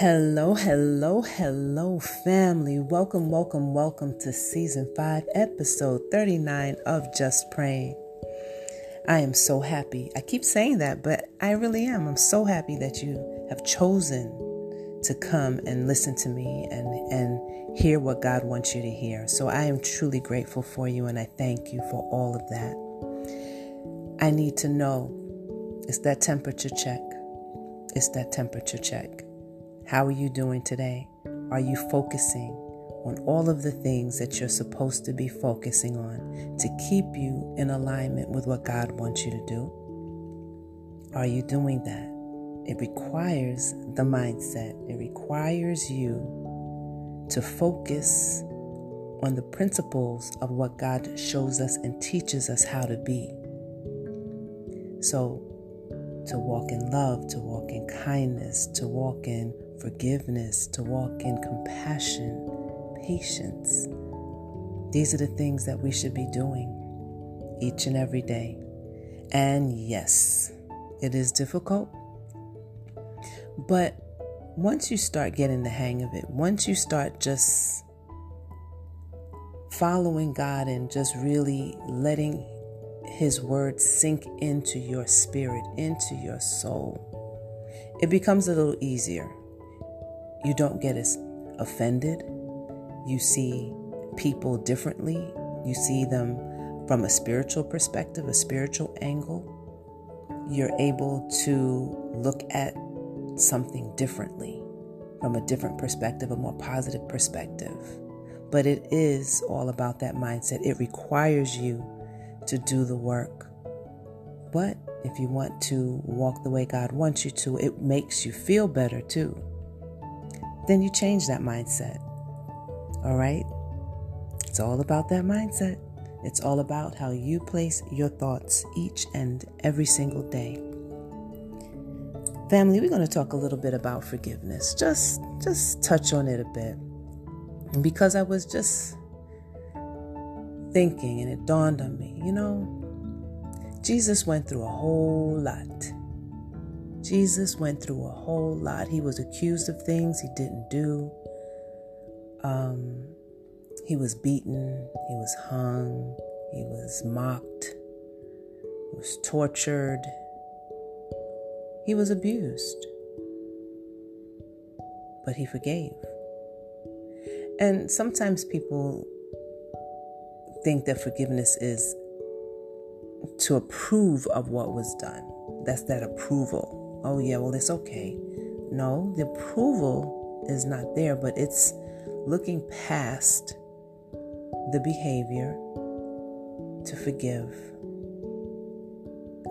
Hello, hello, hello, family. Welcome, welcome, welcome to season 5, episode 39 of Just Praying. I am so happy. I keep saying that, but I really am. I'm so happy that you have chosen to come and listen to me and, and hear what God wants you to hear. So I am truly grateful for you and I thank you for all of that. I need to know it's that temperature check. It's that temperature check. How are you doing today? Are you focusing on all of the things that you're supposed to be focusing on to keep you in alignment with what God wants you to do? Are you doing that? It requires the mindset, it requires you to focus on the principles of what God shows us and teaches us how to be. So, to walk in love, to walk in kindness, to walk in forgiveness, to walk in compassion, patience. These are the things that we should be doing each and every day. And yes, it is difficult. But once you start getting the hang of it, once you start just following God and just really letting His word sink into your spirit, into your soul, it becomes a little easier. You don't get as offended. You see people differently. You see them from a spiritual perspective, a spiritual angle. You're able to look at something differently from a different perspective, a more positive perspective. But it is all about that mindset. It requires you to do the work. But if you want to walk the way God wants you to, it makes you feel better too then you change that mindset. All right? It's all about that mindset. It's all about how you place your thoughts each and every single day. Family, we're going to talk a little bit about forgiveness. Just just touch on it a bit. Because I was just thinking and it dawned on me, you know, Jesus went through a whole lot. Jesus went through a whole lot. He was accused of things he didn't do. Um, he was beaten. He was hung. He was mocked. He was tortured. He was abused. But he forgave. And sometimes people think that forgiveness is to approve of what was done. That's that approval oh, yeah, well, it's okay. No, the approval is not there, but it's looking past the behavior to forgive.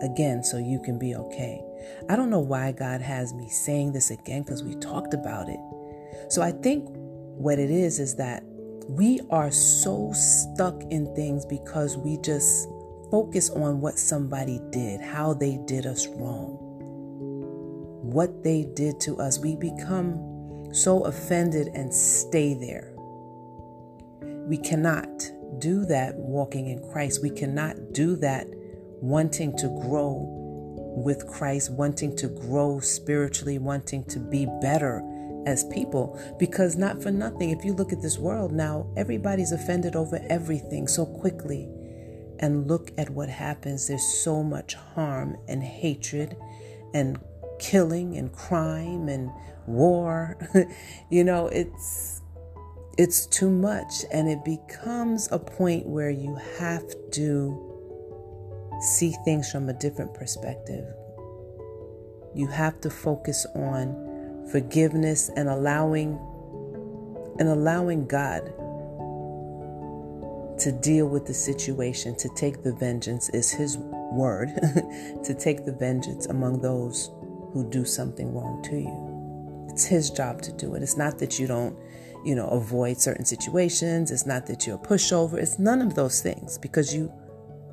Again, so you can be okay. I don't know why God has me saying this again because we talked about it. So I think what it is is that we are so stuck in things because we just focus on what somebody did, how they did us wrong what they did to us, we become so offended and stay there. We cannot do that walking in Christ. We cannot do that wanting to grow with Christ, wanting to grow spiritually, wanting to be better as people. Because, not for nothing, if you look at this world now, everybody's offended over everything so quickly. And look at what happens. There's so much harm and hatred and killing and crime and war. you know, it's it's too much and it becomes a point where you have to see things from a different perspective. You have to focus on forgiveness and allowing and allowing God to deal with the situation, to take the vengeance is his word, to take the vengeance among those who do something wrong to you. It's his job to do it. It's not that you don't, you know, avoid certain situations. It's not that you're a pushover. It's none of those things because you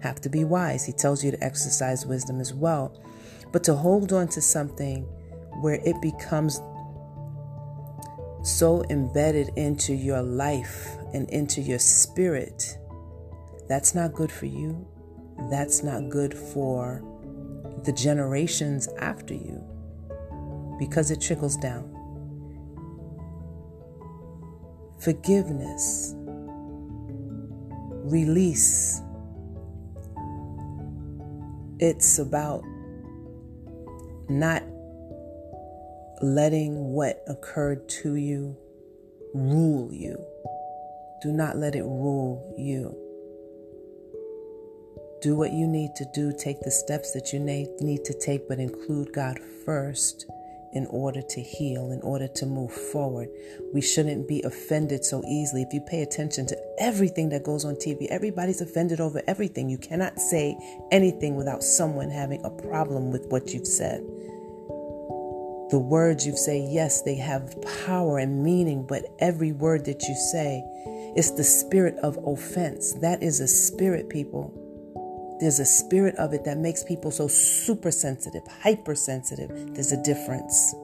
have to be wise. He tells you to exercise wisdom as well. But to hold on to something where it becomes so embedded into your life and into your spirit, that's not good for you. That's not good for the generations after you because it trickles down. forgiveness, release. It's about not letting what occurred to you rule you. Do not let it rule you. Do what you need to do, take the steps that you need to take, but include God first in order to heal, in order to move forward. We shouldn't be offended so easily. If you pay attention to everything that goes on TV, everybody's offended over everything. You cannot say anything without someone having a problem with what you've said. The words you say, yes, they have power and meaning, but every word that you say is the spirit of offense. That is a spirit, people. There's a spirit of it that makes people so super sensitive, hypersensitive. There's a difference.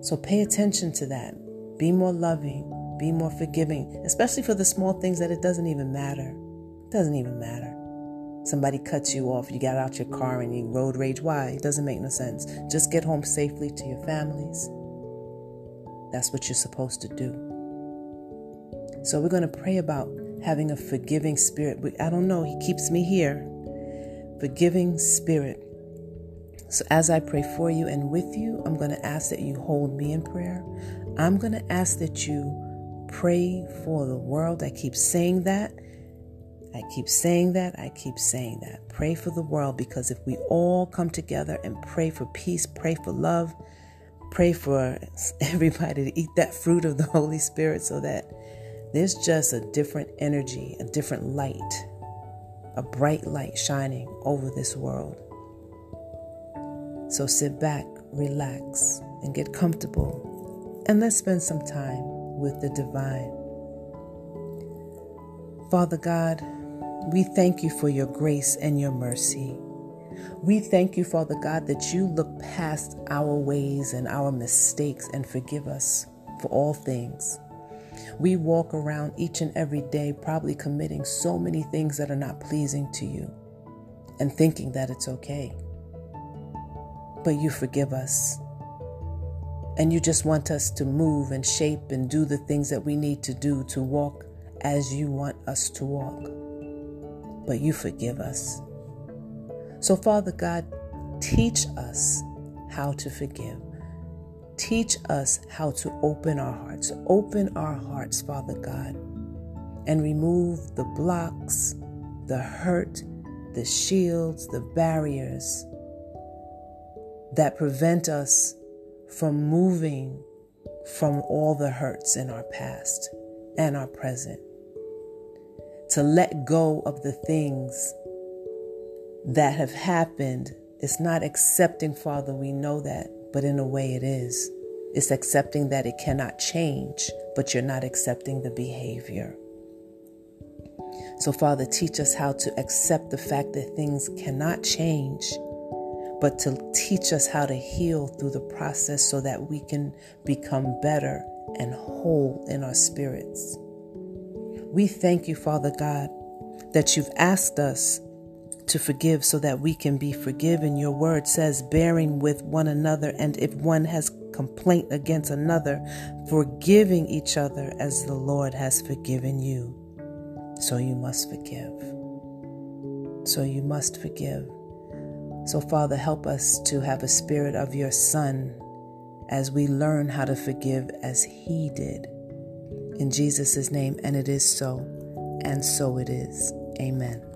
So pay attention to that. Be more loving, be more forgiving, especially for the small things that it doesn't even matter. It doesn't even matter. Somebody cuts you off, you got out your car and you road rage. Why? It doesn't make no sense. Just get home safely to your families. That's what you're supposed to do. So we're going to pray about having a forgiving spirit. I don't know, He keeps me here. Forgiving spirit. So as I pray for you and with you, I'm going to ask that you hold me in prayer. I'm going to ask that you pray for the world. I keep saying that. I keep saying that. I keep saying that. Pray for the world because if we all come together and pray for peace, pray for love, pray for everybody to eat that fruit of the Holy Spirit so that there's just a different energy, a different light, a bright light shining over this world. So sit back, relax, and get comfortable, and let's spend some time with the divine. Father God, we thank you for your grace and your mercy. We thank you, Father God, that you look past our ways and our mistakes and forgive us for all things. We walk around each and every day probably committing so many things that are not pleasing to you and thinking that it's okay. But you forgive us. And you just want us to move and shape and do the things that we need to do to walk as you want us to walk. But you forgive us. So, Father God, teach us how to forgive. Teach us how to open our hearts. Open our hearts, Father God, and remove the blocks, the hurt, the shields, the barriers that prevent us from moving from all the hurts in our past and our present. To let go of the things that have happened. It's not accepting, Father, we know that but in a way it is. It's accepting that it cannot change, but you're not accepting the behavior. So, Father, teach us how to accept the fact that things cannot change, but to teach us how to heal through the process so that we can become better and whole in our spirits. We thank you, Father God, that you've asked us to forgive so that we can be forgiven. Your word says, bearing with one another, and if one has complaint against another, forgiving each other as the Lord has forgiven you. So you must forgive. So you must forgive. So, Father, help us to have a spirit of your Son as we learn how to forgive as He did. In Jesus' name, and it is so, and so it is. Amen.